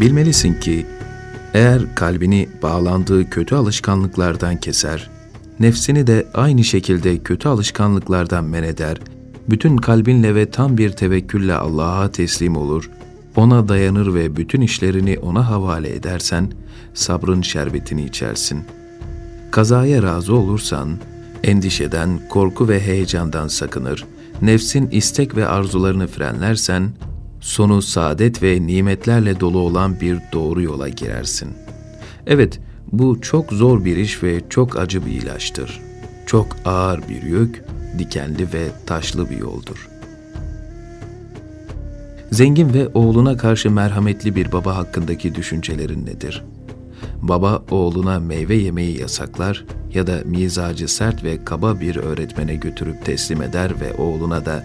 Bilmelisin ki eğer kalbini bağlandığı kötü alışkanlıklardan keser, nefsini de aynı şekilde kötü alışkanlıklardan men eder, bütün kalbinle ve tam bir tevekkülle Allah'a teslim olur, ona dayanır ve bütün işlerini ona havale edersen, sabrın şerbetini içersin. Kazaya razı olursan, endişeden, korku ve heyecandan sakınır, nefsin istek ve arzularını frenlersen, sonu saadet ve nimetlerle dolu olan bir doğru yola girersin. Evet, bu çok zor bir iş ve çok acı bir ilaçtır. Çok ağır bir yük, dikenli ve taşlı bir yoldur. Zengin ve oğluna karşı merhametli bir baba hakkındaki düşüncelerin nedir? Baba oğluna meyve yemeyi yasaklar ya da mizacı sert ve kaba bir öğretmene götürüp teslim eder ve oğluna da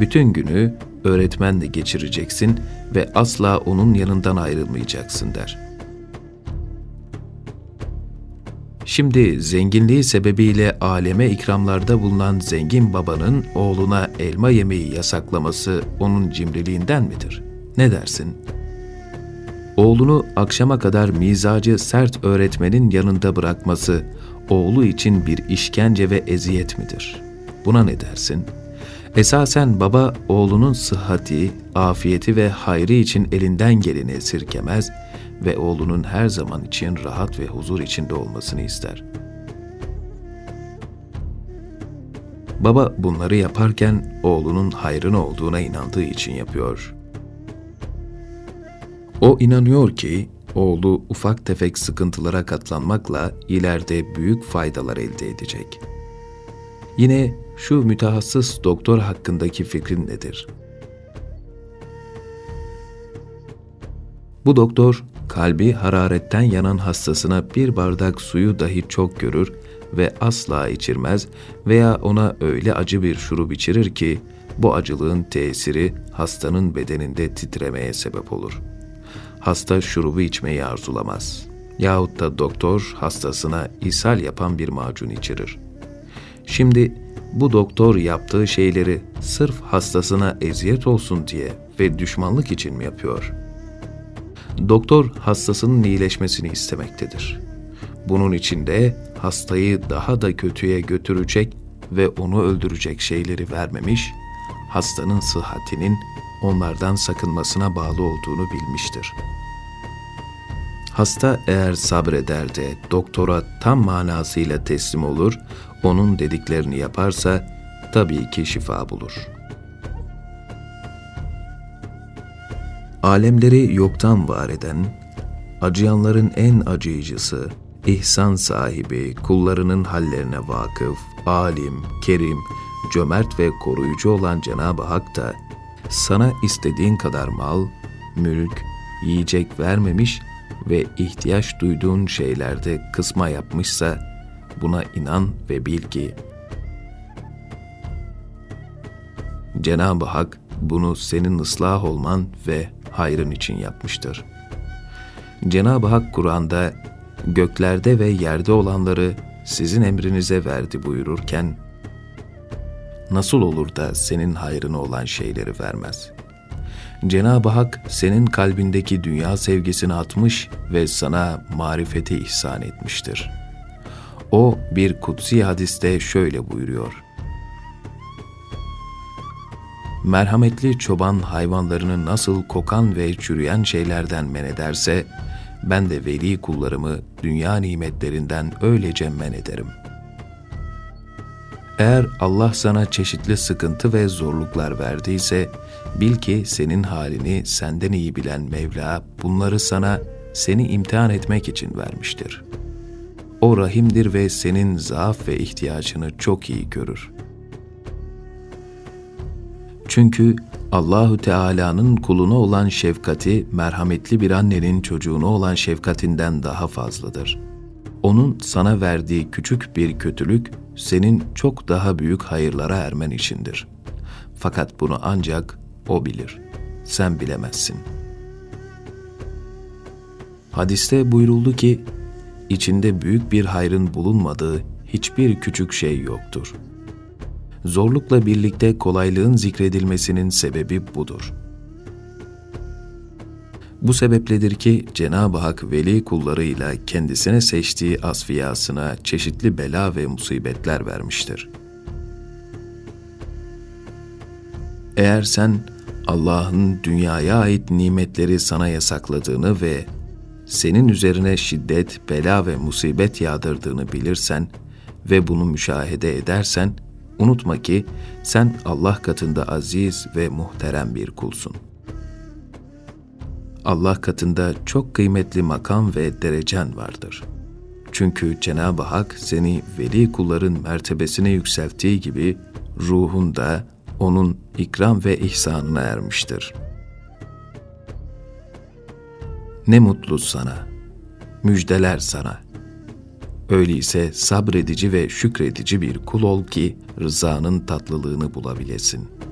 bütün günü öğretmenle geçireceksin ve asla onun yanından ayrılmayacaksın der. Şimdi zenginliği sebebiyle aleme ikramlarda bulunan zengin babanın oğluna elma yemeyi yasaklaması onun cimriliğinden midir? Ne dersin? Oğlunu akşama kadar mizacı sert öğretmenin yanında bırakması oğlu için bir işkence ve eziyet midir? Buna ne dersin?'' Esasen baba oğlunun sıhhati, afiyeti ve hayrı için elinden geleni esirgemez ve oğlunun her zaman için rahat ve huzur içinde olmasını ister. Baba bunları yaparken oğlunun hayrın olduğuna inandığı için yapıyor. O inanıyor ki oğlu ufak tefek sıkıntılara katlanmakla ileride büyük faydalar elde edecek. Yine şu mütehassıs doktor hakkındaki fikrin nedir? Bu doktor, kalbi hararetten yanan hastasına bir bardak suyu dahi çok görür ve asla içirmez veya ona öyle acı bir şurup içirir ki, bu acılığın tesiri hastanın bedeninde titremeye sebep olur. Hasta şurubu içmeyi arzulamaz. Yahut da doktor hastasına ishal yapan bir macun içirir. Şimdi bu doktor yaptığı şeyleri sırf hastasına eziyet olsun diye ve düşmanlık için mi yapıyor? Doktor hastasının iyileşmesini istemektedir. Bunun için de hastayı daha da kötüye götürecek ve onu öldürecek şeyleri vermemiş, hastanın sıhhatinin onlardan sakınmasına bağlı olduğunu bilmiştir. Hasta eğer sabreder de doktora tam manasıyla teslim olur, onun dediklerini yaparsa tabii ki şifa bulur. Alemleri yoktan var eden, acıyanların en acıyıcısı, ihsan sahibi, kullarının hallerine vakıf, alim, kerim, cömert ve koruyucu olan Cenab-ı Hak da sana istediğin kadar mal, mülk, yiyecek vermemiş ve ihtiyaç duyduğun şeylerde kısma yapmışsa buna inan ve bil ki Cenab-ı Hak bunu senin ıslah olman ve hayrın için yapmıştır. Cenab-ı Hak Kur'an'da göklerde ve yerde olanları sizin emrinize verdi buyururken nasıl olur da senin hayrına olan şeyleri vermez? Cenab-ı Hak senin kalbindeki dünya sevgisini atmış ve sana marifeti ihsan etmiştir.'' O bir kutsi hadiste şöyle buyuruyor. Merhametli çoban hayvanlarını nasıl kokan ve çürüyen şeylerden men ederse, ben de veli kullarımı dünya nimetlerinden öylece men ederim. Eğer Allah sana çeşitli sıkıntı ve zorluklar verdiyse, bil ki senin halini senden iyi bilen Mevla bunları sana seni imtihan etmek için vermiştir.'' O rahimdir ve senin zaaf ve ihtiyacını çok iyi görür. Çünkü Allahu Teala'nın kuluna olan şefkati merhametli bir annenin çocuğuna olan şefkatinden daha fazladır. Onun sana verdiği küçük bir kötülük senin çok daha büyük hayırlara ermen içindir. Fakat bunu ancak o bilir. Sen bilemezsin. Hadiste buyuruldu ki içinde büyük bir hayrın bulunmadığı hiçbir küçük şey yoktur. Zorlukla birlikte kolaylığın zikredilmesinin sebebi budur. Bu sebepledir ki Cenab-ı Hak veli kullarıyla kendisine seçtiği asfiyasına çeşitli bela ve musibetler vermiştir. Eğer sen Allah'ın dünyaya ait nimetleri sana yasakladığını ve senin üzerine şiddet, bela ve musibet yağdırdığını bilirsen ve bunu müşahede edersen, unutma ki sen Allah katında aziz ve muhterem bir kulsun. Allah katında çok kıymetli makam ve derecen vardır. Çünkü Cenab-ı Hak seni veli kulların mertebesine yükselttiği gibi ruhunda onun ikram ve ihsanına ermiştir. Ne mutlu sana, müjdeler sana. Öyleyse sabredici ve şükredici bir kul ol ki rızanın tatlılığını bulabilesin.''